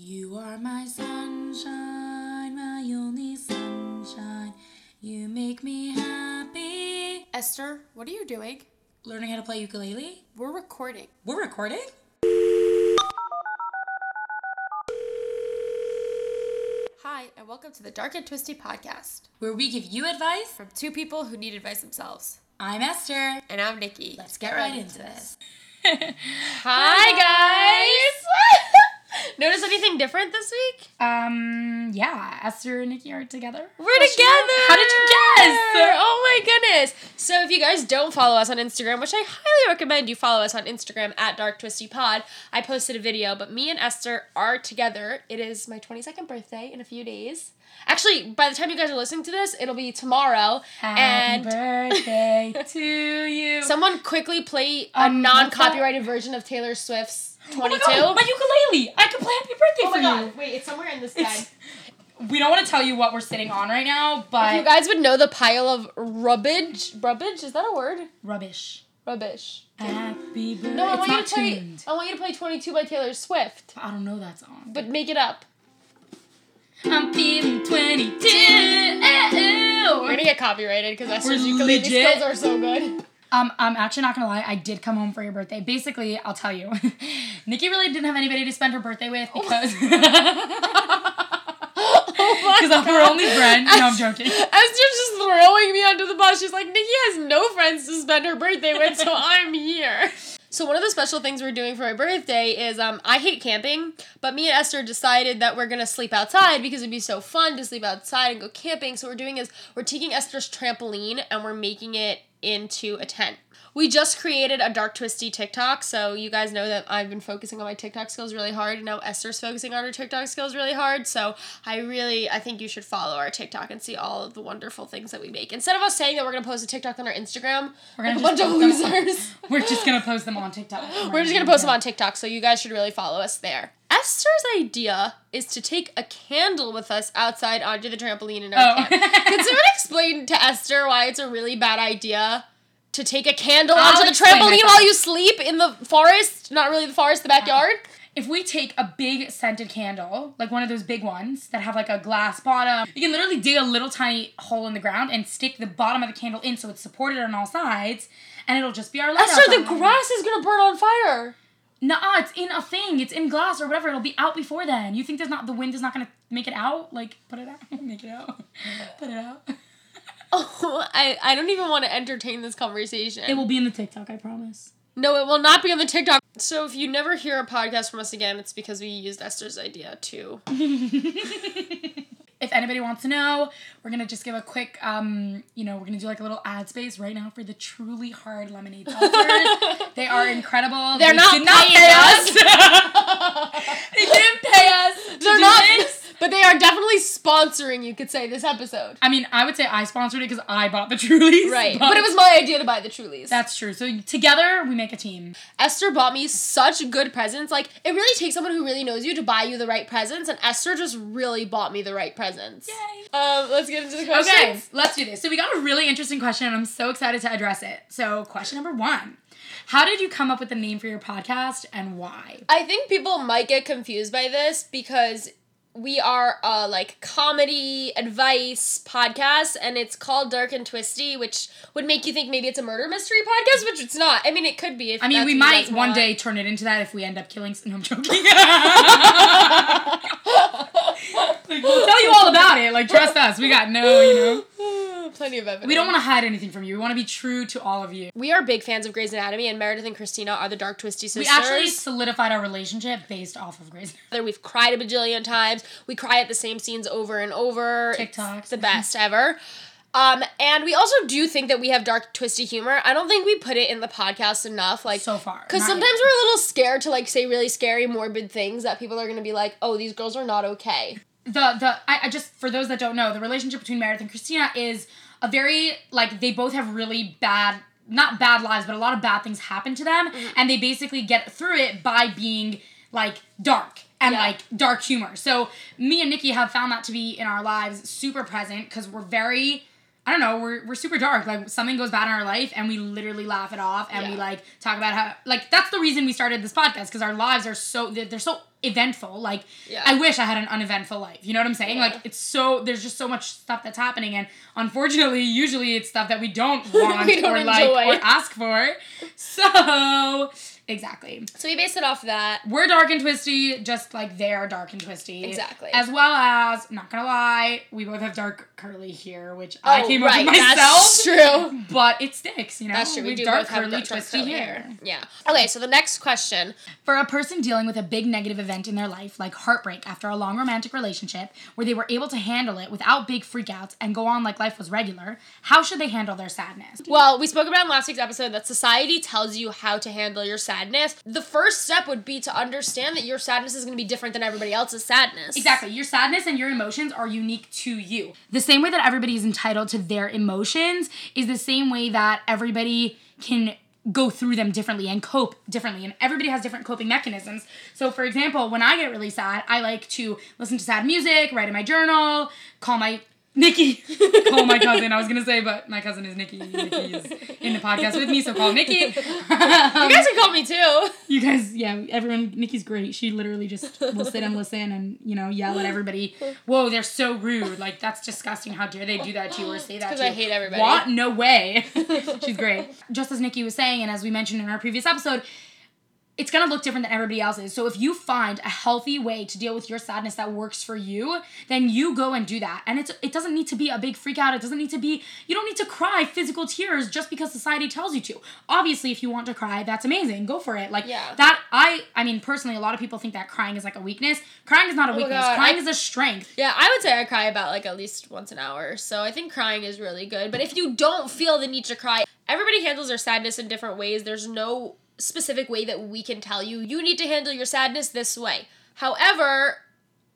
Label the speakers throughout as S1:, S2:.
S1: You are my sunshine, my only sunshine. You make me happy.
S2: Esther, what are you doing?
S1: Learning how to play ukulele?
S2: We're recording.
S1: We're recording?
S2: Hi, and welcome to the Dark and Twisty podcast
S1: Where we give you advice.
S2: from two people who need advice themselves.
S1: I'm Esther.
S2: And I'm Niki.
S1: Let's get right into this.
S2: Hi, guys! Notice anything different this week?
S1: Um, yeah, Esther and Niki are together.
S2: We're together!
S1: How did you guess?
S2: Oh my goodness! So if you guys don't follow us on Instagram, which I highly recommend you follow us on Instagram at Dark Twisty Pod, I posted a video, but me and Esther are together. It is my 22nd birthday in a few days. Actually, by the time you guys are listening to this, it'll be tomorrow.
S1: Happy
S2: and
S1: birthday to you.
S2: someone quickly play a
S1: Um,
S2: non-copyrighted version of Taylor Swift's
S1: Oh my
S2: 22.
S1: God, my ukulele. I could play happy birthday
S2: Oh
S1: for
S2: my god!
S1: you.
S2: Wait, it's somewhere in this bag.
S1: We don't want to tell you what we're sitting on right now, but
S2: If you guys would know the pile of rubbish, rubbish is that a word?
S1: rubbish.
S2: Rubbish.
S1: Happy birthday.
S2: No, I
S1: it's
S2: want you
S1: not
S2: to play.
S1: tuned.
S2: I want you to play Twenty Two by Taylor Swift,
S1: I don't know that song.
S2: but make it up.
S1: I'm feeling 22.
S2: We're gonna get copyrighted because Esther's
S1: We're
S2: ukulele
S1: legit.
S2: skills are so good.
S1: Um, I'm actually not gonna lie. I did come home for your birthday. Basically, I'll tell you, Niki really didn't have anybody to spend her birthday with because
S2: oh
S1: because I'm her only friend. No, I'm joking.
S2: Esther's just throwing me under the bus. She's like, Niki has no friends to spend her birthday with, so I'm here. So one of the special things we're doing for my birthday is um I hate camping, but me and Esther decided that we're gonna sleep outside because it'd be so fun to sleep outside and go camping. So what we're doing is we're taking Esther's trampoline and we're making it into a tent. We just created a dark twisty TikTok, so you guys know that I've been focusing on my TikTok skills really hard, and now Esther's focusing on her TikTok skills really hard. So I really, I think you should follow our TikTok and see all of the wonderful things that we make. Instead of us saying that we're gonna post a TikTok on our Instagram,
S1: We're
S2: we're
S1: gonna
S2: like a bunch of
S1: them-
S2: losers.
S1: We're just gonna post them on TikTok.
S2: We're just gonna post them on TikTok, so you guys should really follow us there. Esther's idea is to take a candle with us outside onto the trampoline in our
S1: Oh.
S2: camp. Can someone explain to Esther why it's a really bad idea to take a candle
S1: I'll
S2: onto the trampoline while you sleep in the forest? Not really the forest, the backyard.
S1: If we take a big scented candle, like one of those big ones that have like a glass bottom, you can literally dig a little tiny hole in the ground and stick the bottom of the candle in so it's supported on all sides, and it'll just be our light.
S2: Esther, the grass is gonna burn on fire.
S1: Nuh-uh, it's in a thing. It's in glass or whatever. It'll be out before then. You think there's not the wind is not gonna make it out? Like put it out. make it out. Put it out.
S2: Oh, I, I don't even want to entertain this conversation.
S1: It will be in the TikTok, I promise.
S2: no, it will not be on the TikTok. So if you never hear a podcast from us again, it's because we used Esther's idea too.
S1: if anybody wants to know, we're gonna just give a quick, um, you know, we're gonna do like a little ad space right now for the truly hard lemonade seltzers. they are incredible.
S2: They're
S1: They
S2: not
S1: did
S2: paying
S1: pay
S2: us.
S1: they didn't pay us.
S2: They're not,
S1: this.
S2: But they are definitely sponsoring. You could say this episode,
S1: I mean, I would say I sponsored it because I bought the Trulies.
S2: right? But it was my idea to buy the Trulies.
S1: That's true. So together we make a team.
S2: Esther bought me such good presents. Like it really takes someone who really knows you to buy you the right presents, and Esther just really bought me the right presents.
S1: Yay.
S2: Um, let's get into the questions.
S1: Okay, let's do this. So we got a really interesting question, and I'm so excited to address it. So question number one: How did you come up with the name for your podcast, and why?
S2: I think people might get confused by this because we are a like comedy advice podcast and it's called Dark and Twisty, which would make you think maybe it's a murder mystery podcast, which it's not. I mean, it could be. If
S1: I mean, we might one
S2: want.
S1: day turn it into that if we end up killing. No, I'm joking. like, we'll tell you all about it. Like, trust us. We got no, you know.
S2: Plenty of evidence.
S1: We don't want to hide anything from you. We want to be true to all of you.
S2: We are big fans of Grey's Anatomy, and Meredith and Cristina are the Dark Twisty sisters.
S1: We actually solidified our relationship based off of Grey's.
S2: Anatomy. We've cried a bajillion times. We cry at the same scenes over and over.
S1: TikToks.
S2: It's the best ever. Um, and we also do think that we have dark, twisty humor. I don't think we put it in the podcast enough. Like
S1: So far,
S2: because sometimes
S1: yet.
S2: we're a little scared to like say really scary, morbid things that people are gonna be like, "Oh, these girls are not okay."
S1: the the I, I just for those that don't know, the relationship between Meredith and Cristina is a very like they both have really bad not bad lives, but a lot of bad things happen to them, mm-hmm. and they basically get through it by being like dark and
S2: Yeah.
S1: like dark humor. So me and Niki have found that to be in our lives super present because we're very I don't know, we're, we're super dark. Like something goes bad in our life and we literally laugh it off and we like talk about how like that's the reason we started this podcast because our lives are so they're, they're so eventful. Like
S2: Yeah.
S1: I wish I had an uneventful life. You know what I'm saying?
S2: Yeah.
S1: Like it's so there's just so much stuff that's happening and unfortunately usually it's stuff that we don't want
S2: We don't
S1: or like or ask for. So exactly.
S2: So we based it off that.
S1: We're dark and twisty, just like they're dark and twisty.
S2: Exactly.
S1: As well as, not gonna lie, we both have dark curly hair, which I
S2: Oh,
S1: came
S2: right,
S1: up with myself.
S2: That's true.
S1: But it sticks, you know.
S2: That's true. We
S1: have
S2: do
S1: dark curly
S2: dark
S1: twisty
S2: curly
S1: hair.
S2: Yeah. Okay, so the next question.
S1: For a person dealing with a big negative event in their life, like heartbreak after a long romantic relationship, where they were able to handle it without big freakouts and go on like life was regular, how should they handle their sadness?
S2: Well, we spoke about in last week's episode that society tells you how to handle your sadness. The first step would be to understand that your sadness is going to be different than everybody else's sadness.
S1: Exactly. Your sadness and your emotions are unique to you. The same way that everybody is entitled to their emotions is the same way that everybody can go through them differently and cope differently. And everybody has different coping mechanisms. So, for example, when I get really sad, I like to listen to sad music, write in my journal, call my Niki, call my cousin. I was gonna say, but my cousin is Niki. Niki is in the podcast with me, so call Niki.
S2: You um, guys can call me too.
S1: You guys, yeah, everyone. Niki's great. She literally just will sit and listen and you know yell at everybody. Whoa, they're so rude. Like that's disgusting. How dare they do that to you or say that?
S2: 'cause
S1: to
S2: I hate everybody.
S1: What? No way. She's great. Just as Niki was saying, and as we mentioned in our previous episode. It's gonna look different than everybody else's. So if you find a healthy way to deal with your sadness that works for you, then you go and do that. And it's it doesn't need to be a big freak out. It doesn't need to be you don't need to cry physical tears just because society tells you to. Obviously, if you want to cry, that's amazing. Go for it. Like
S2: Yeah.
S1: that I I mean personally a lot of people think that crying is like a weakness. Crying is not a
S2: Oh
S1: weakness. Crying
S2: I-
S1: is a strength.
S2: Yeah, I would say I cry about like at least once an hour. So I think crying is really good. But if you don't feel the need to cry, everybody handles their sadness in different ways. There's no specific way that we can tell you. You need to handle your sadness this way. However,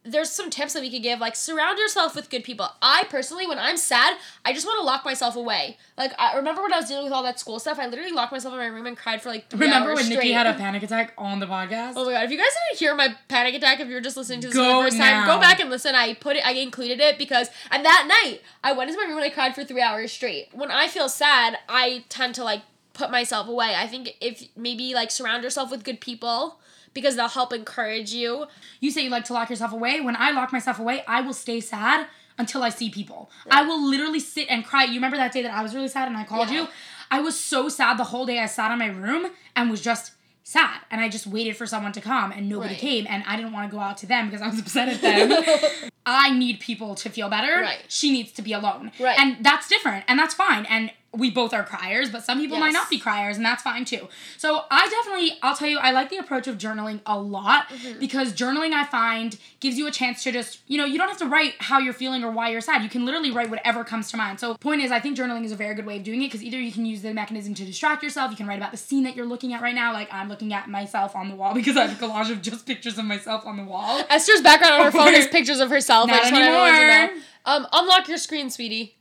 S2: there's some tips that we could give like surround yourself with good people i personally when i'm sad i just want to lock myself away like i remember when i was dealing with all that school stuff i literally locked myself in my room and cried for like three
S1: Remember
S2: hours
S1: when
S2: Niki
S1: had a panic attack on the podcast?
S2: Oh my god! If you guys didn't hear my panic attack, if you're just listening to this for the first time, go back and listen. I put it, I included it because, and that night I went into my room and I cried for three hours straight. When I feel sad, I tend to like put myself away. I think if maybe like surround yourself with good people because they'll help encourage you.
S1: You say you like to lock yourself away. When I lock myself away, I will stay sad until I see people. I will literally sit and cry. You remember that day that I was really sad and I called
S2: Yeah.
S1: you? I was so sad the whole day I sat in my room and was just sad. And I just waited for someone to come and nobody
S2: Right.
S1: came and I didn't want to go out to them because I was upset at them. I need people to feel better.
S2: Right.
S1: She needs to be alone.
S2: Right.
S1: And that's different and that's fine. And we both are criers, but some people might not be criers, and that's fine too. So I definitely, I'll tell you, I like the approach of journaling a lot
S2: Mm-hmm.
S1: because journaling I find gives you a chance to just, you know, you don't have to write how you're feeling or why you're sad. You can literally write whatever comes to mind. So point is, I think journaling is a very good way of doing it because either you can use the mechanism to distract yourself, you can write about the scene that you're looking at right now. Like I'm looking at myself on the wall because I have a collage of just pictures of myself on the wall.
S2: Esther's background on her phone is pictures of herself. I
S1: Not
S2: just want everyone to know.
S1: anymore.
S2: Um, unlock your screen, sweetie.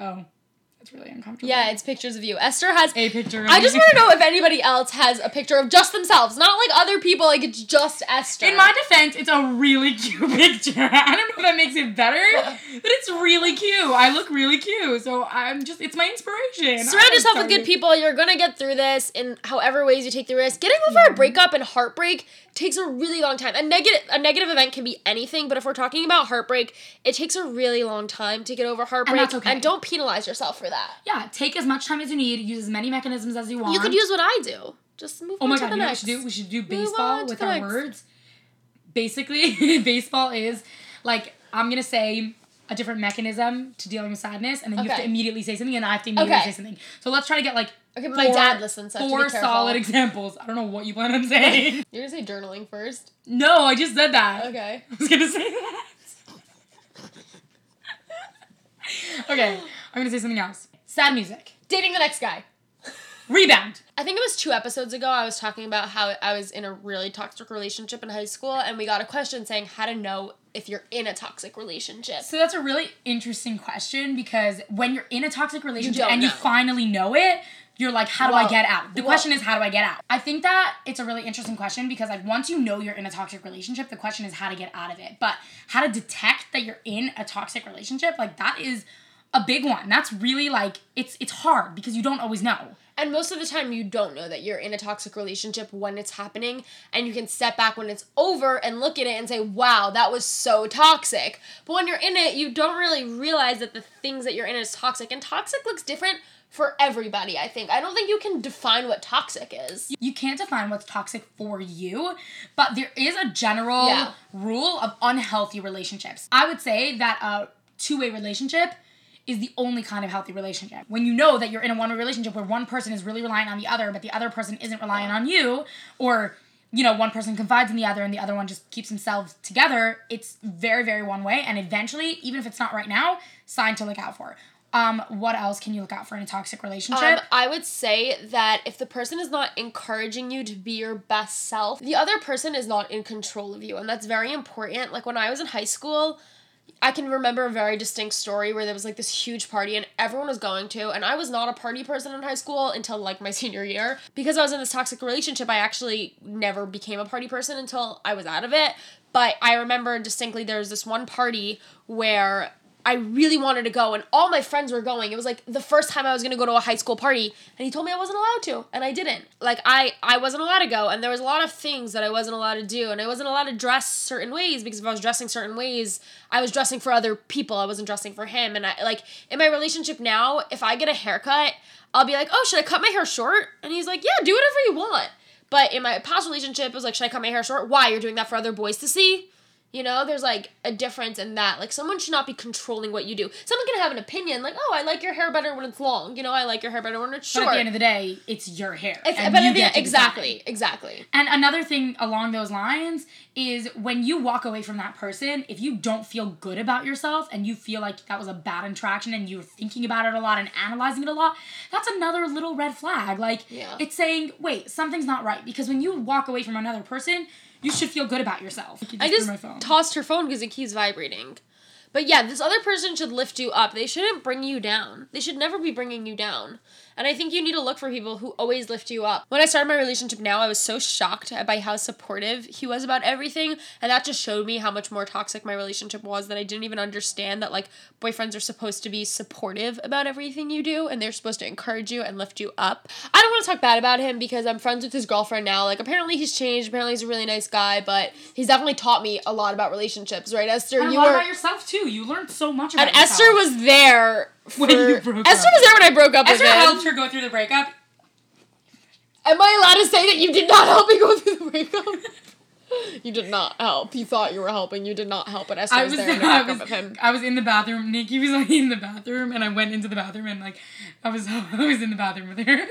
S1: Oh, that's really uncomfortable.
S2: Yeah, it's pictures of you. Esther has
S1: a picture. Of
S2: I just want to know if anybody else has a picture of just themselves, not like other people. Like it's just Esther.
S1: In my defense, it's a really cute picture. I don't know if that makes it better, but it's really cute. I look really cute, so I'm just, it's my inspiration.
S2: Surround yourself with good people. You're gonna get through this in however ways you take the risk. Getting over a mm-hmm. breakup and heartbreak takes a really long time. A negative a negative event can be anything, but if we're talking about heartbreak, it takes a really long time to get over heartbreak.
S1: that's okay.
S2: don't penalize yourself for that.
S1: Yeah, take as much time as you need. Use as many mechanisms as you want.
S2: You could use what I do. Just move
S1: Oh
S2: on
S1: my
S2: to
S1: god,
S2: the
S1: you know what we should do? We should do baseball with our words. Basically, baseball is like I'm gonna say a different mechanism to dealing with sadness, and then you have to immediately say something, and I have to immediately
S2: Okay.
S1: say something. So let's try to get like
S2: Okay, but my dad listens, so
S1: four solid examples. I don't know what you plan on saying.
S2: You're gonna say journaling first.
S1: no, I just said that.
S2: Okay.
S1: I was gonna say that. okay, I'm gonna say something else. Sad music.
S2: Dating the next guy.
S1: Rebound.
S2: I think it was two episodes ago. I was talking about how I was in a really toxic relationship in high school, and we got a question saying how to know if you're in a toxic relationship.
S1: So that's a really interesting question because when you're in a toxic relationship and you finally know it, you're like, how do I get out? The
S2: well-
S1: question is, how do I get out? I think that it's a really interesting question because like once you know you're in a toxic relationship, the question is how to get out of it. But how to detect that you're in a toxic relationship, like that is a big one. That's really like it's it's hard because you don't always know.
S2: And most of the time, you don't know that you're in a toxic relationship when it's happening, and you can step back when it's over and look at it and say, wow, that was so toxic. But when you're in it, you don't really realize that the things that you're in is toxic. And toxic looks different for everybody, I think. I don't think you can define what toxic is.
S1: You can't define what's toxic for you, but there is a general
S2: Yeah.
S1: rule of unhealthy relationships. I would say that a two way relationship is the only kind of healthy relationship. When you know that you're in a one way relationship where one person is really relying on the other, but the other person isn't relying on you, or you know, one person confides in the other and the other one just keeps themselves together, it's very, very one way. And eventually, even if it's not right now, sign to look out for. Um, what else can you look out for in a toxic relationship?
S2: Um, I would say that if the person is not encouraging you to be your best self, the other person is not in control of you. And that's very important. Like when I was in high school, I can remember a very distinct story where there was like this huge party and everyone was going to, and I was not a party person in high school until like my senior year. Because I was in this toxic relationship, I actually never became a party person until I was out of it. But I remember distinctly there was this one party where I really wanted to go, and all my friends were going. It was like the first time I was gonna go to a high school party, and he told me I wasn't allowed to, and I didn't. Like I, I wasn't allowed to go, and there was a lot of things that I wasn't allowed to do, and I wasn't allowed to dress certain ways because if I was dressing certain ways, I was dressing for other people. I wasn't dressing for him, and I like in my relationship now, if I get a haircut, I'll be like, oh, should I cut my hair short? And he's like, yeah, do whatever you want. But in my past relationship, it was like, should I cut my hair short? Why? You're doing that for other boys to see? You know, there's like a difference in that. Like, someone should not be controlling what you do. Someone can have an opinion, like, oh, I like your hair better when it's long. You know, I like your hair better when it's
S1: but
S2: short.
S1: at the end of the day, it's your hair.
S2: It's-
S1: and
S2: but
S1: you
S2: the exactly, exactly.
S1: And another thing along those lines is when you walk away from that person, if you don't feel good about yourself and you feel like that was a bad interaction and you're thinking about it a lot and analyzing it a lot, that's another little red flag. Like
S2: Yeah.
S1: it's saying, wait, something's not right. Because when you walk away from another person, you should feel good about yourself.
S2: I just
S1: my phone.
S2: tossed her phone because it keeps vibrating. But yeah, this other person should lift you up. They shouldn't bring you down. They should never be bringing you down. And I think you need to look for people who always lift you up. When I started my relationship now, I was so shocked by how supportive he was about everything. And that just showed me how much more toxic my relationship was that I didn't even understand that like boyfriends are supposed to be supportive about everything you do and they're supposed to encourage you and lift you up. I don't want to talk bad about him because I'm friends with his girlfriend now. Like apparently he's changed, apparently he's a really nice guy, but he's definitely taught me a lot about relationships, right? Esther,
S1: And a
S2: you
S1: lot
S2: were
S1: about yourself too. You learned so much about
S2: and
S1: yourself.
S2: Esther was there
S1: When
S2: for-
S1: you broke
S2: Esther
S1: up.
S2: was there when I broke up
S1: Esther
S2: with him.
S1: helped her go through the breakup.
S2: Am I allowed to say that you did not help me go through the breakup? you did not help. You thought you were helping. You did not help. But Esther
S1: I
S2: was,
S1: was,
S2: there
S1: I
S2: I
S1: was,
S2: him.
S1: I was in the bathroom. Niki was like in the bathroom, and I went into the bathroom, and like, I was, I was in the bathroom with her.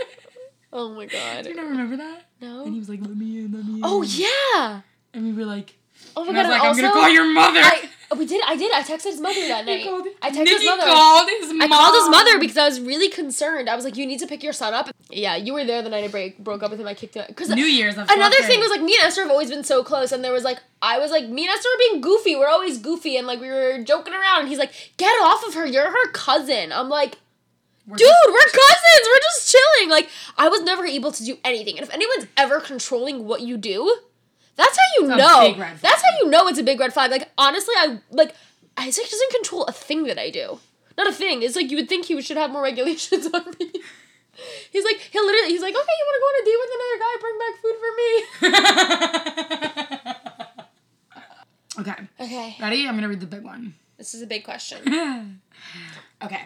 S2: Oh my god.
S1: Do you not remember that?
S2: No.
S1: And he was like, "Let me in, let me oh, in."
S2: Oh yeah.
S1: And we were like,
S2: Oh my
S1: and
S2: god.
S1: I was like,
S2: and
S1: "I'm gonna call your mother."
S2: I, oh, we did. I did. I texted his mother that night.
S1: called-
S2: I texted
S1: Niki
S2: his mother.
S1: called his mom.
S2: I called his mother because I was really concerned. I was like, "You need to pick your son up." Yeah, you were there the night I break broke up with him. I kicked him because
S1: New Year's. I've
S2: Another thing
S1: in.
S2: was like me and Esther have always been so close, and there was like I was like me and Esther were being goofy. We're always goofy, and like we were joking around. And he's like, "Get off of her! You're her cousin." I'm like,
S1: We're
S2: "Dude,
S1: just-
S2: we're cousins. We're just chilling." Like I was never able to do anything, and if anyone's ever controlling what you do, that's how you
S1: It's a
S2: know.
S1: big red flag.
S2: That's how you know it's a big red flag. Like honestly, I like Isaac doesn't control a thing that I do. Not a thing. It's like you would think he should have more regulations on me. He's like he'll literally he's like, okay, you want to go on a date with another guy? Bring back food for me.
S1: okay,
S2: Okay,
S1: ready? I'm gonna read the big one.
S2: this is a big question.
S1: Okay.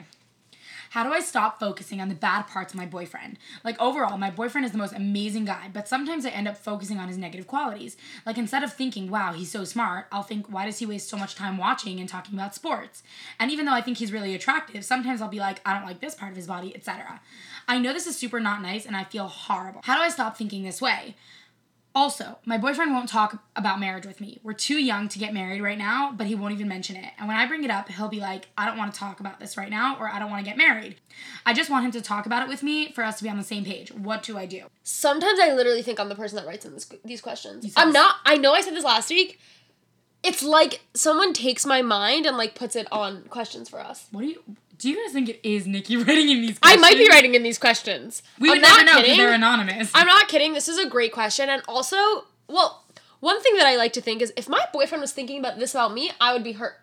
S1: How do I stop focusing on the bad parts of my boyfriend? Like, overall, my boyfriend is the most amazing guy, but sometimes I end up focusing on his negative qualities. Like, instead of thinking, wow, he's so smart, I'll think, why does he waste so much time watching and talking about sports? And even though I think he's really attractive, sometimes I'll be like, I don't like this part of his body, etc. I know this is super not nice and I feel horrible. How do I stop thinking this way? Also, my boyfriend won't talk about marriage with me. We're too young to get married right now, but he won't even mention it. And when I bring it up, he'll be like, I don't want to talk about this right now, or I don't want to get married. I just want him to talk about it with me for us to be on the same page. What do I do?
S2: Sometimes I literally think I'm the person that writes in this, these questions. I'm not. I know I said this last week. It's like someone takes my mind and like puts it on questions for us.
S1: What do you do? You guys think it is Niki writing in these? Questions?
S2: I might be writing in these questions.
S1: We
S2: I'm
S1: would never know because they're anonymous.
S2: I'm not kidding. This is a great question. And also, well, one thing that I like to think is if my boyfriend was thinking about this about me, I would be hurt.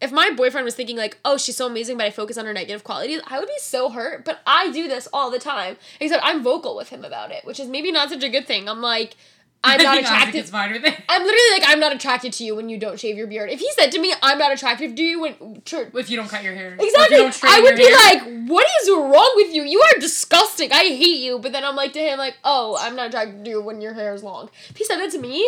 S2: if my boyfriend was thinking like, "Oh, she's so amazing," but I focus on her negative qualities, I would be so hurt. But I do this all the time. Except I'm vocal with him about it, which is maybe not such a good thing. I'm like, I'm not attracted.
S1: fine with.
S2: I'm literally like, I'm not attracted to you when you don't shave your beard. If he said to me, I'm not attracted to you when.
S1: If you don't cut your hair.
S2: Exactly.
S1: you don't straighten
S2: I would be
S1: hair.
S2: like, "What is wrong with you? You are disgusting. I hate you." But then I'm like to him, like, "Oh, I'm not attracted to you when your hair is long." If he said that to me,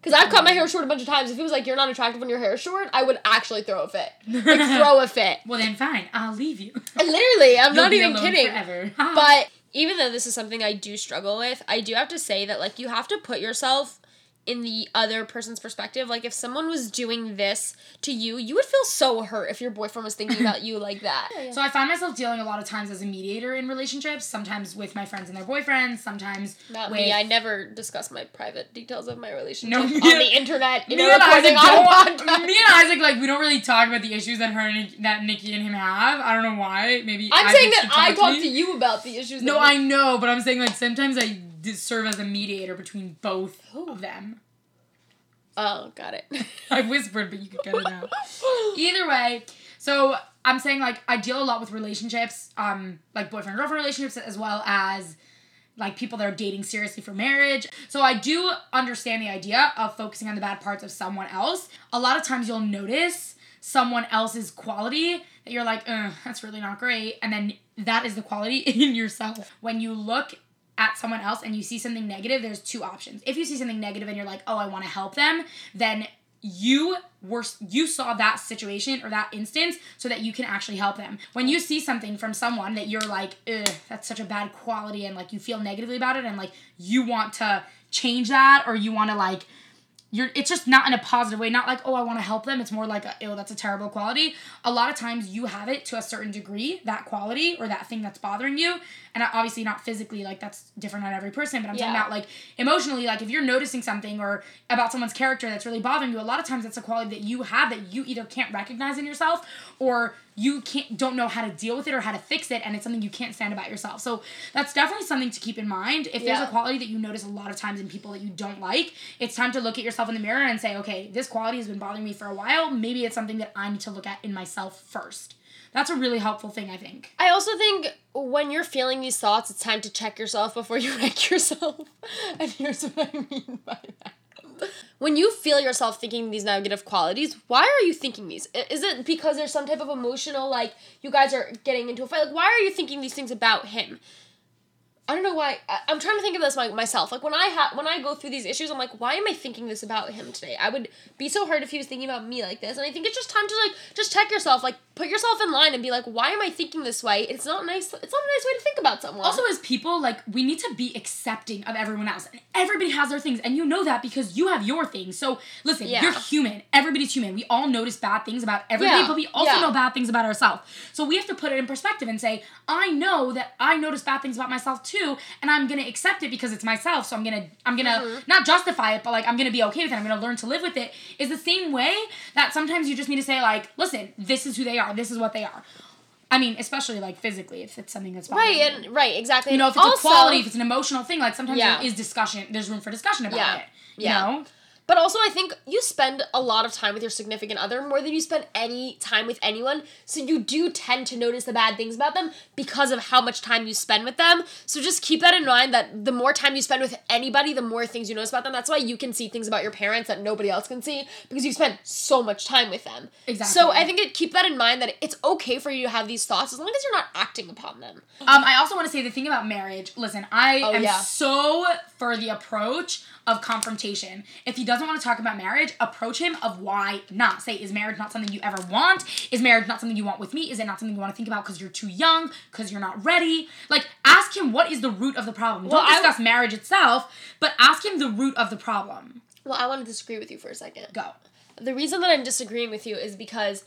S2: because I've cut my hair short a bunch of times. If he was like, "You're not attractive when your hair is short," I would actually throw a fit. Like throw a fit.
S1: Well then, fine. I'll leave you.
S2: And literally, I'm
S1: You'll
S2: not even kidding. But even though this is something I do struggle with, I do have to say that like you have to put yourself in the other person's perspective. Like if someone was doing this to you, you would feel so hurt if your boyfriend was thinking about you like that.
S1: So I find myself dealing a lot of times as a mediator in relationships. Sometimes with my friends and their boyfriends. Sometimes
S2: Not
S1: with
S2: me. I never discuss my private details of my relationship
S1: No,
S2: on
S1: me-
S2: the internet. In
S1: me
S2: a
S1: and Isaac
S2: on
S1: don't. Me and Isaac like we don't really talk about the issues that her and that Niki and him have. I don't know why. Maybe
S2: I'm
S1: Isaac
S2: saying that
S1: should
S2: I talk
S1: me.
S2: to you about the issues.
S1: No,
S2: that
S1: I know, but I'm saying like sometimes I d- serve as a mediator between both of them.
S2: Oh, got it.
S1: I whispered, but you could cut it out. Either way, so I'm saying like I deal a lot with relationships, um, like boyfriend girlfriend relationships, as well as like people that are dating seriously for marriage. So I do understand the idea of focusing on the bad parts of someone else. A lot of times you'll notice someone else's quality that you're like, that's really not great, and then that is the quality in yourself. When you look at someone else and you see something negative, there's two options. If you see something negative and you're like, oh, I want to help them, then you were you saw that situation or that instance so that you can actually help them. When you see something from someone that you're like, Ugh, that's such a bad quality and like you feel negatively about it and like you want to change that or you want to like you're it's just not in a positive way. Not like oh i want to help them. It's more like oh that's a terrible quality. A lot of times you have it to a certain degree that quality or that thing that's bothering you. And obviously not physically like that's different on every person but i'm talking
S2: Yeah.
S1: about like emotionally like if you're noticing something or about someone's character that's really bothering you a lot of times that's a quality that you have that you either can't recognize in yourself or you can't don't know how to deal with it or how to fix it and it's something you can't stand about yourself. So that's definitely something to keep in mind. If there's a quality that you notice a lot of times in people that you don't like it's time to look at yourself in the mirror and say okay this quality has been bothering me for a while. Maybe it's something that i need to look at in myself first. That's a really helpful thing i think.
S2: I also think when you're feeling these thoughts, it's time to check yourself before you wreck yourself. And here's what I mean by that. When you feel yourself thinking these negative qualities, why are you thinking these? Is it because there's some type of emotional, like, you guys are getting into a fight? Like, why are you thinking these things about him? I don't know why. I, I'm trying to think of this like myself. Like when I ha- when I go through these issues, I'm like, why am I thinking this about him today? I would be so hurt if he was thinking about me like this. And I think it's just time to like just check yourself, like put yourself in line and be like, why am I thinking this way? It's not nice. It's not a nice way to think about someone.
S1: also as people like we need to be accepting of everyone else and everybody has their things and you know that because you have your things so listen
S2: Yeah.
S1: you're human everybody's human we all notice bad things about everybody
S2: Yeah,
S1: but we also
S2: yeah.
S1: know bad things about ourselves so we have to put it in perspective and say i know that i notice bad things about myself too and i'm gonna accept it because it's myself so i'm gonna i'm gonna
S2: Mm-hmm.
S1: not justify it but like i'm gonna be okay with it i'm gonna learn to live with it is the same way that sometimes you just need to say like listen this is who they are this is what they are I mean, especially like physically, if it's something that's bothering
S2: right
S1: you
S2: and right exactly.
S1: you know, if it's
S2: also,
S1: a quality, if it's an emotional thing, like sometimes
S2: Yeah.
S1: there is discussion. There's room for discussion about
S2: Yeah.
S1: it. You
S2: Yeah.
S1: know,
S2: But also, I think you spend a lot of time with your significant other more than you spend any time with anyone. So you do tend to notice the bad things about them because of how much time you spend with them. So just keep that in mind that the more time you spend with anybody, the more things you notice about them. That's why you can see things about your parents that nobody else can see because you spend so much time with them.
S1: Exactly.
S2: So I think it, keep that in mind that it's okay for you to have these thoughts as long as you're not acting upon them.
S1: um, I also want to say the thing about marriage. Listen, I
S2: Oh,
S1: am
S2: yeah.
S1: so for the approach of confrontation. If he doesn't want to talk about marriage, approach him of why not. Say, is marriage not something you ever want? Is marriage not something you want with me? Is it not something you want to think about because you're too young? Because you're not ready? Like, ask him what is the root of the problem.
S2: Well,
S1: Don't discuss marriage itself, but ask him the root of the problem.
S2: Well, I want to disagree with you for a second.
S1: Go.
S2: The reason that I'm disagreeing with you is because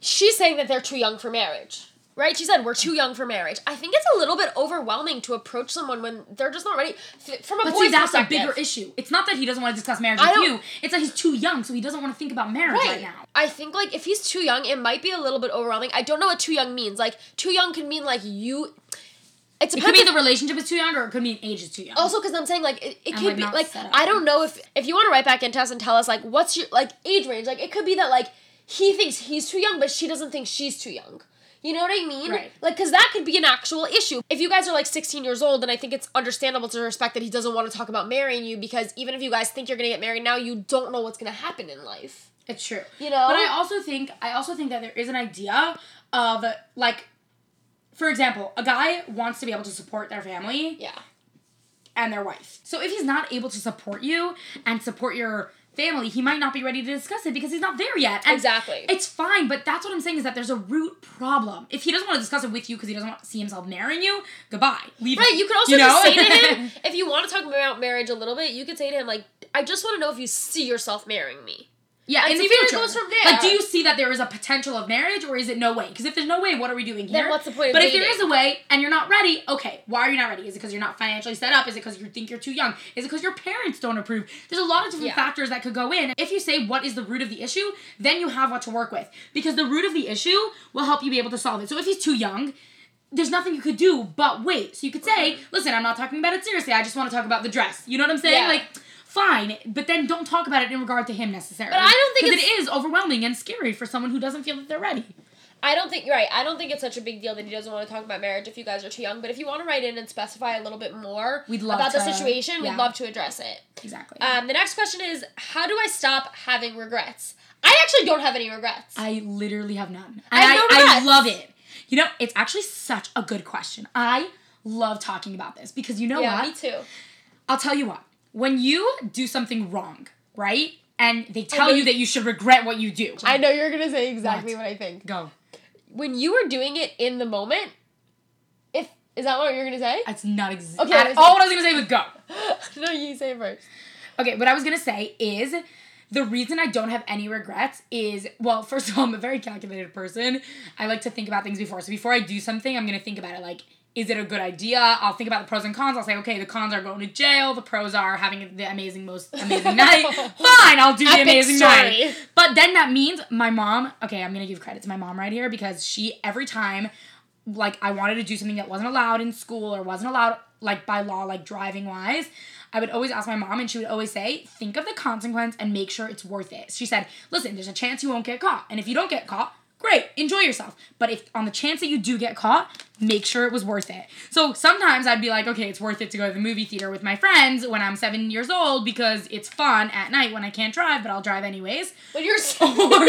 S2: she's saying that they're too young for marriage. Right? She said we're too young for marriage. I think it's a little bit overwhelming to approach someone when they're just not ready. From a
S1: But
S2: boy's
S1: see, that's a bigger issue. It's not that he doesn't want to discuss marriage
S2: I
S1: with you. It's that he's too young, so he doesn't want to think about marriage right,
S2: Right.
S1: now.
S2: I think like if he's too young, it might be a little bit overwhelming. I don't know what too young means. Like too young can mean like you. It
S1: It could be the relationship is too young, or it could mean age is too young.
S2: also because I'm saying like it, it could be like. I don't know if if you want to write back into us and tell us like what's your like age range. Like it could be that like he thinks he's too young, but she doesn't think she's too young. You know what I mean?
S1: Right.
S2: Like, because that could be an actual issue. If you guys are like 16 years old, then I think it's understandable to respect that he doesn't want to talk about marrying you because even if you guys think you're going to get married now, you don't know what's going to happen in life.
S1: It's true.
S2: You know?
S1: But I also think I also think that there is an idea of like for example, a guy wants to be able to support their family
S2: Yeah.
S1: and their wife. So if he's not able to support you and support your family, he might not be ready to discuss it because he's not there yet. And
S2: Exactly.
S1: It's fine, but that's what I'm saying is that there's a root problem. If he doesn't want to discuss it with you because he doesn't want to see himself marrying you, goodbye. Leave
S2: Right,
S1: him.
S2: you could also
S1: You
S2: just
S1: know?
S2: say to him, if you want to talk about marriage a little bit, you could say to him, like, I just want to know if you see yourself marrying me.
S1: Yeah,
S2: And
S1: in the future.
S2: goes from there.
S1: Like, do you see that there is a potential of marriage, or is it no way? Because if there's no way, what are we doing here?
S2: Then what's the point of
S1: But if there
S2: dating?
S1: is a way and you're not ready, okay, why are you not ready? Is it because you're not financially set up? Is it because you think you're too young? Is it because your parents don't approve? There's a lot of different
S2: Yeah.
S1: factors that could go in. If you say what is the root of the issue, then you have what to work with because the root of the issue will help you be able to solve it. So if he's too young. There's nothing you could do but wait. So you could say, mm-hmm. listen, I'm not talking about it seriously. I just want to talk about the dress. You know what I'm saying?
S2: Yeah.
S1: Like, fine, but then don't talk about it in regard to him necessarily.
S2: But I don't think
S1: because it
S2: it's-
S1: overwhelming and scary for someone who doesn't feel that they're ready.
S2: I don't think you're right. I don't think it's such a big deal that he doesn't want to talk about marriage if you guys are too young. But if you want to write in and specify a little bit more
S1: We'd love
S2: about the situation,
S1: yeah.
S2: we'd love to address it.
S1: Exactly.
S2: Um, the next question is how do I stop having regrets? I actually don't have any regrets.
S1: I literally have none.
S2: I have no
S1: I, I love it. You know, it's actually such a good question. I love talking about this because you know
S2: yeah,
S1: what?
S2: me too.
S1: I'll tell you what. When you do something wrong, right? And they tell you that you should regret what you do.
S2: I know you're gonna say exactly
S1: What?
S2: what I think.
S1: go.
S2: When you were doing it in the moment, if is that what you're gonna say?
S1: That's not exactly.
S2: Okay,
S1: Okay. All what I was gonna say was go.
S2: no, you say it first.
S1: Okay, what I was gonna say is the reason I don't have any regrets is well, first of all, I'm a very calculated person. I like to think about things before. So before I do something, I'm gonna think about it like, is it a good idea? I'll think about the pros and cons. I'll say, okay, the cons are going to jail. The pros are having the amazing, most amazing night. Fine, I'll do the
S2: Epic
S1: amazing
S2: story.
S1: night. But then that means my mom. Okay, I'm gonna give credit to my mom right here because she every time like I wanted to do something that wasn't allowed in school or wasn't allowed like by law, like driving wise, I would always ask my mom and she would always say, think of the consequence and make sure it's worth it. She said, listen, there's a chance you won't get caught. And if you don't get caught, great, enjoy yourself. But if on the chance that you do get caught, make sure it was worth it. So sometimes I'd be like, okay, it's worth it to go to the movie theater with my friends when I'm seven years old because it's fun at night when I can't drive, but I'll drive anyways.
S2: But you're so
S1: Or,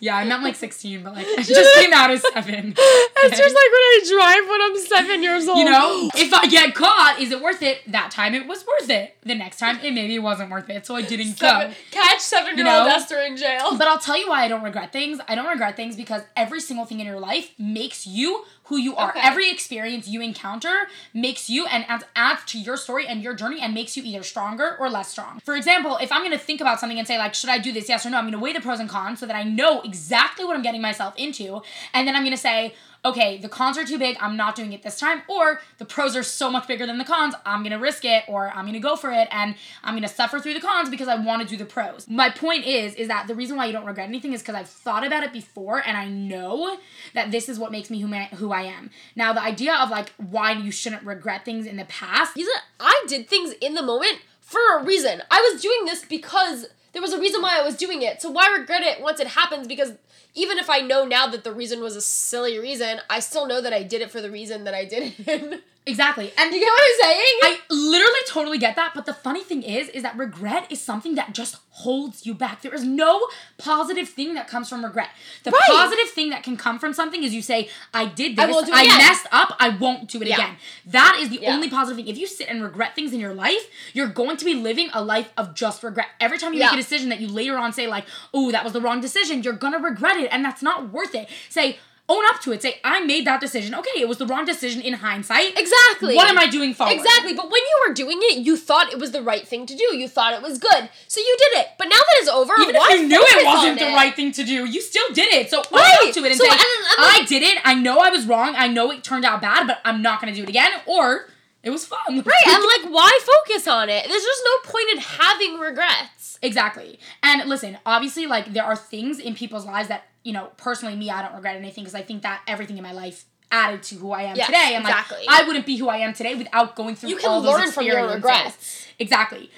S1: yeah, I meant like 16, but like I just came out as seven.
S2: It's just like when I drive when I'm seven years old.
S1: You know, if I get caught, is it worth it? That time it was worth it. The next time it maybe wasn't worth it, so I didn't
S2: Seven,
S1: go.
S2: catch seven year
S1: You
S2: old
S1: know?
S2: Esther in jail.
S1: But I'll tell you why I don't regret things. I don't regret things because every single thing in your life makes you who you are.
S2: Okay.
S1: Every experience you encounter makes you and adds, adds to your story and your journey and makes you either stronger or less strong. For example, if I'm gonna think about something and say, like, should I do this, yes or no, I'm gonna weigh the pros and cons so that I know exactly what I'm getting myself into. And then I'm gonna say, okay, the cons are too big, I'm not doing it this time, or the pros are so much bigger than the cons, I'm gonna risk it, or I'm gonna go for it, and I'm gonna suffer through the cons because I wanna do the pros. My point is, is that the reason why you don't regret anything is because I've thought about it before and I know that this is what makes me who, ma- who I am. Now, the idea of like why you shouldn't regret things in the past,
S2: I did things in the moment for a reason. I was doing this because there was a reason why I was doing it. So why regret it once it happens? Because even if I know now that the reason was a silly reason, I still know that I did it for the reason that I did it.
S1: exactly. And
S2: you get what I'm saying?
S1: I literally totally get that, but the funny thing is, is that regret is something that just holds you back. There is no positive thing that comes from regret. The
S2: Right.
S1: positive thing that can come from something is you say, I did this,
S2: I
S1: I,
S2: won't do it again."
S1: messed up, I won't do it
S2: Yeah.
S1: again. That is the
S2: Yeah.
S1: only positive thing. If you sit and regret things in your life, you're going to be living a life of just regret. Every time you
S2: Yeah.
S1: make a decision that you later on say, like, oh, that was the wrong decision, you're gonna regret it, and that's not worth it. Say, own up to it. Say, I made that decision. Okay, it was the wrong decision in hindsight.
S2: exactly.
S1: What am I doing forward?
S2: Exactly, but when you were doing it, you thought it was the right thing to do. You thought it was good, so you did it. But now that it's over,
S1: Even
S2: why
S1: if you knew it wasn't the
S2: it?
S1: right thing to do, you still did it. So own
S2: Right.
S1: up to it and
S2: So,
S1: say,
S2: and- and
S1: I did it. I know I was wrong. I know it turned out bad, but I'm not gonna do it again. Or it was fun.
S2: Right, and like, why focus on it? There's just no point in having regrets.
S1: Exactly. And listen, obviously, like there are things in people's lives that you know, personally, me, I don't regret anything because I think that everything in my life added to who I am
S2: Yes,
S1: today. And
S2: exactly.
S1: like, I wouldn't be who I am today without going through
S2: You can
S1: all those
S2: learn from your regrets.
S1: Exactly.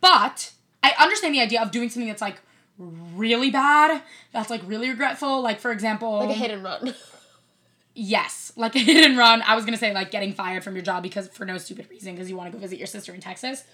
S1: But I understand the idea of doing something that's like really bad, that's like really regretful. Like for example,
S2: Like a hit and run.
S1: Yes, like a hit and run. I was gonna say like getting fired from your job because for no stupid reason because you want to go visit your sister in Texas.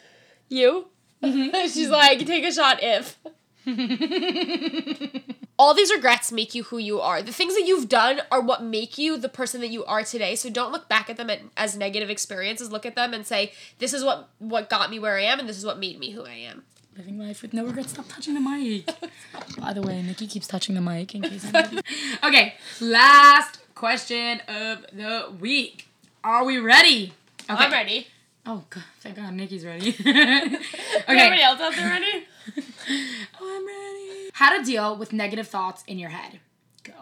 S2: You?
S1: Mm-hmm.
S2: She's like, take a shot if. All these regrets make you who you are. The things that you've done are what make you the person that you are today. So don't look back at them as negative experiences. Look at them and say, this is what what got me where I am and this is what made me who I am.
S1: Living life with no regrets. Stop touching the mic. By the way, Niki keeps touching the mic in case. I'm okay, last question of the week. Are we ready? Okay.
S2: I'm ready.
S1: Oh god, thank God, Niki's ready.
S2: Okay. Everybody else out there ready?
S1: Oh, I'm ready. How to deal with negative thoughts in your head. Go.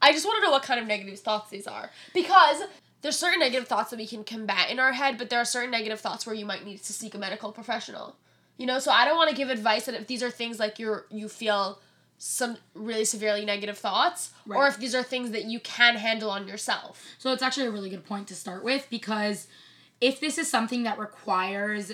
S2: I just want to know what kind of negative thoughts these are. Because there's certain negative thoughts that we can combat in our head, but there are certain negative thoughts where you might need to seek a medical professional. You know, so I don't want to give advice that if these are things like you're you feel some really severely negative thoughts, or if these are things that you can handle on yourself.
S1: So it's actually a really good point to start with because if this is something that requires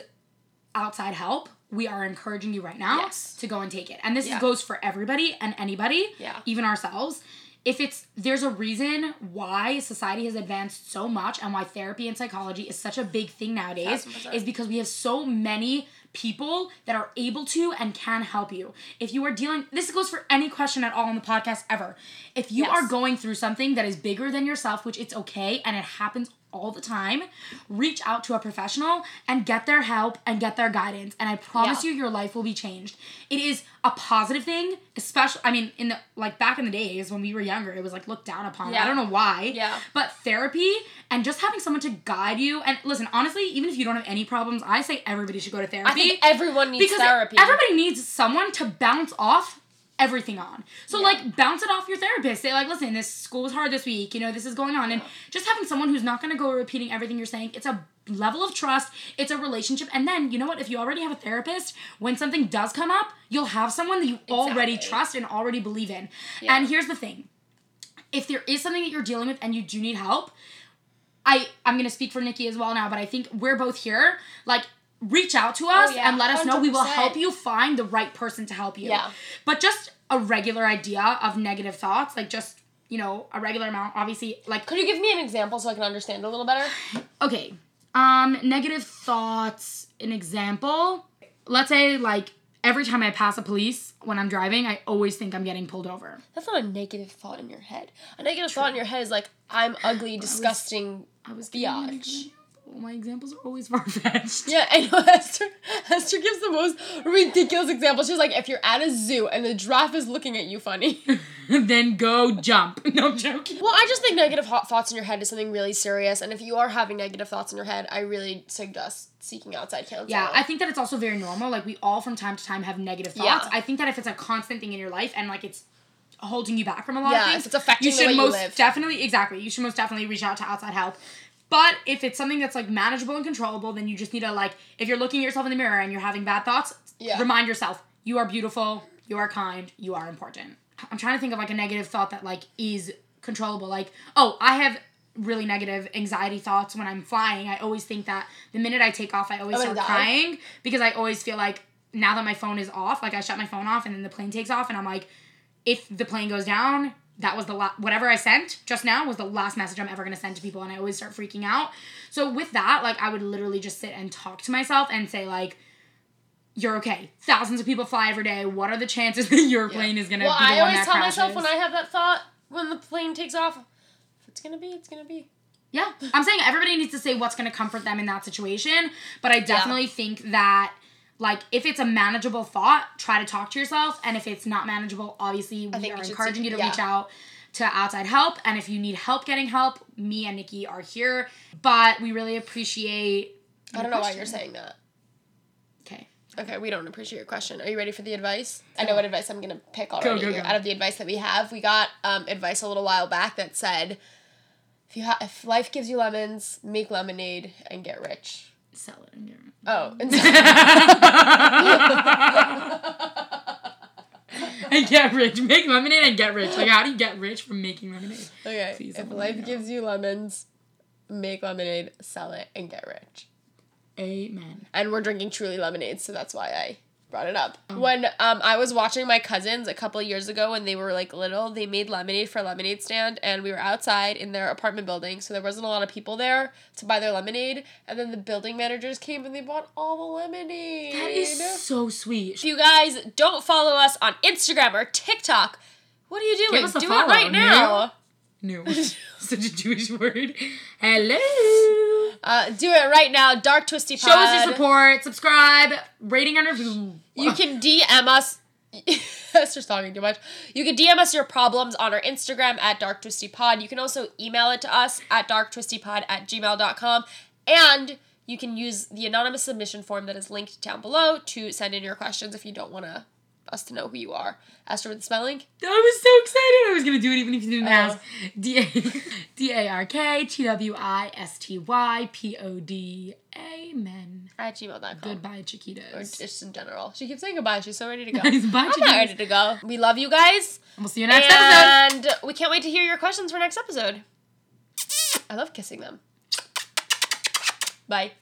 S1: outside help, we are encouraging you right now
S2: Yes.
S1: to go and take it. And this
S2: Yeah.
S1: goes for everybody and anybody,
S2: Yeah.
S1: even ourselves. If it's there's a reason why society has advanced so much and why therapy and psychology is such a big thing nowadays is because we have so many people that are able to and can help you. If you are dealing this goes for any question at all on the podcast ever. If you
S2: Yes.
S1: are going through something that is bigger than yourself, which it's okay and it happens all the time, reach out to a professional and get their help and get their guidance. And I promise
S2: Yeah.
S1: you your life will be changed. It is a positive thing, especially I mean in the like back in the days when we were younger, it was like looked down upon.
S2: Yeah.
S1: I don't know why.
S2: Yeah.
S1: But therapy and just having someone to guide you and listen, honestly, even if you don't have any problems, I say everybody should go to therapy
S2: I think everyone needs
S1: because
S2: therapy.
S1: everybody needs someone to bounce off everything on. So
S2: Yeah.
S1: like bounce it off your therapist. Say like, listen, this school was hard this week. You know, this is going on, and just having someone who's not going to go repeating everything you're saying. It's a level of trust. It's a relationship, and then you know what? If you already have a therapist, when something does come up, you'll have someone that you already trust and already believe in.
S2: Yeah.
S1: And here's the thing. If there is something that you're dealing with and you do need help, I I'm gonna speak for Niki as well now, but I think we're both here. Like, reach out to us
S2: Oh, yeah,
S1: and let us know. We will help you find the right person to help you.
S2: Yeah.
S1: But just a regular idea of negative thoughts, like just you know a regular amount. Obviously, like
S2: Could you give me an example so I can understand a little better?
S1: okay, um, negative thoughts. An example. Let's say like every time I pass a police when I'm driving, I always think I'm getting pulled over.
S2: That's not a negative thought in your head. A negative thought in your head is like, I'm ugly, disgusting.
S1: I was you an
S2: Biatch.
S1: My examples are always far fetched.
S2: Yeah, I know Esther. Esther gives the most ridiculous example. She's like, if you're at a zoo and the giraffe is looking at you funny.
S1: then go jump. No joking.
S2: Well, I just think negative hot thoughts in your head is something really serious, and if you are having negative thoughts in your head, I really suggest seeking outside counsel.
S1: Yeah, I think that it's also very normal. Like we all from time to time have negative thoughts.
S2: Yeah.
S1: I think that if it's a constant thing in your life and like it's holding you back from a lot
S2: Yeah,
S1: of things,
S2: if it's affecting
S1: you
S2: the
S1: should
S2: way you
S1: most
S2: live.
S1: definitely exactly. You should most definitely reach out to outside help. But if it's something that's like manageable and controllable, then you just need to like if you're looking at yourself in the mirror and you're having bad thoughts,
S2: Yeah.
S1: remind yourself you are beautiful, you are kind, you are important. I'm trying to think of like a negative thought that like is controllable. Like, oh, I have really negative anxiety thoughts when I'm flying. I always think that the minute I take off, I always
S2: oh,
S1: start
S2: die.
S1: crying because I always feel like now that my phone is off, like I shut my phone off and then the plane takes off and I'm like, if the plane goes down, that was the last whatever I sent just now was the last message I'm ever gonna send to people and I always start freaking out. So with that, like I would literally just sit and talk to myself and say like you're okay. Thousands of people fly every day. What are the chances that your plane is gonna
S2: Well,
S1: be the
S2: I
S1: one
S2: always
S1: that
S2: tell
S1: crashes?
S2: myself when I have that thought when the plane takes off, if it's gonna be, it's gonna be.
S1: Yeah. I'm saying everybody needs to say what's going to comfort them in that situation, but I definitely think that like if it's a manageable thought, try to talk to yourself and if it's not manageable, obviously we are encouraging
S2: seek-
S1: you to
S2: yeah.
S1: reach out to outside help and if you need help getting help, me and Niki are here, but we really appreciate
S2: I don't know why you're saying that.
S1: Okay.
S2: Okay, we don't appreciate your question. Are you ready for the advice? I know what advice I'm gonna pick already.
S1: go, go.
S2: Out of the advice that we have, we got um, advice a little while back that said, if you ha- if life gives you lemons, make lemonade and get rich.
S1: Sell it and get rich.
S2: Oh, and
S1: and get rich. Make lemonade and get rich. Like how do you get rich from making lemonade?
S2: okay.
S1: Please,
S2: if life
S1: let me know.
S2: gives you lemons, make lemonade, sell it, and get rich.
S1: Amen.
S2: And we're drinking truly lemonade, so that's why I brought it up. When um I was watching my cousins a couple of years ago when they were like little, they made lemonade for a lemonade stand and we were outside in their apartment building, so there wasn't a lot of people there to buy their lemonade, and then the building managers came and they bought all the lemonade.
S1: That is so sweet.
S2: If you guys don't follow us on Instagram or TikTok, what are you doing?
S1: Give us a
S2: Do
S1: follow,
S2: it right now.
S1: No. Such a Jewish word. Hello.
S2: Uh, do it right now. Dark Twisty Pod.
S1: Show us your support. Subscribe. Rating and review.
S2: You can DM us. That's just talking too much. You can DM us your problems on our Instagram at Dark Twisty Pod. You can also email it to us at darktwistypod at gmail.com. And you can use the anonymous submission form that is linked down below to send in your questions if you don't want to us to know who you are. Esther with the spelling.
S1: I was so excited. I was gonna do it even if you didn't
S2: Oh.
S1: ask. D A D A R K T W I S T Y P O D. Amen.
S2: At gmail.com.
S1: Goodbye, Chiquitos.
S2: Or just in general. She keeps saying goodbye. She's so ready to go.
S1: Bye,
S2: I'm not ready to go. We love you guys.
S1: We'll see you next episode.
S2: and we can't wait to hear your questions for next episode. I love kissing them. Bye.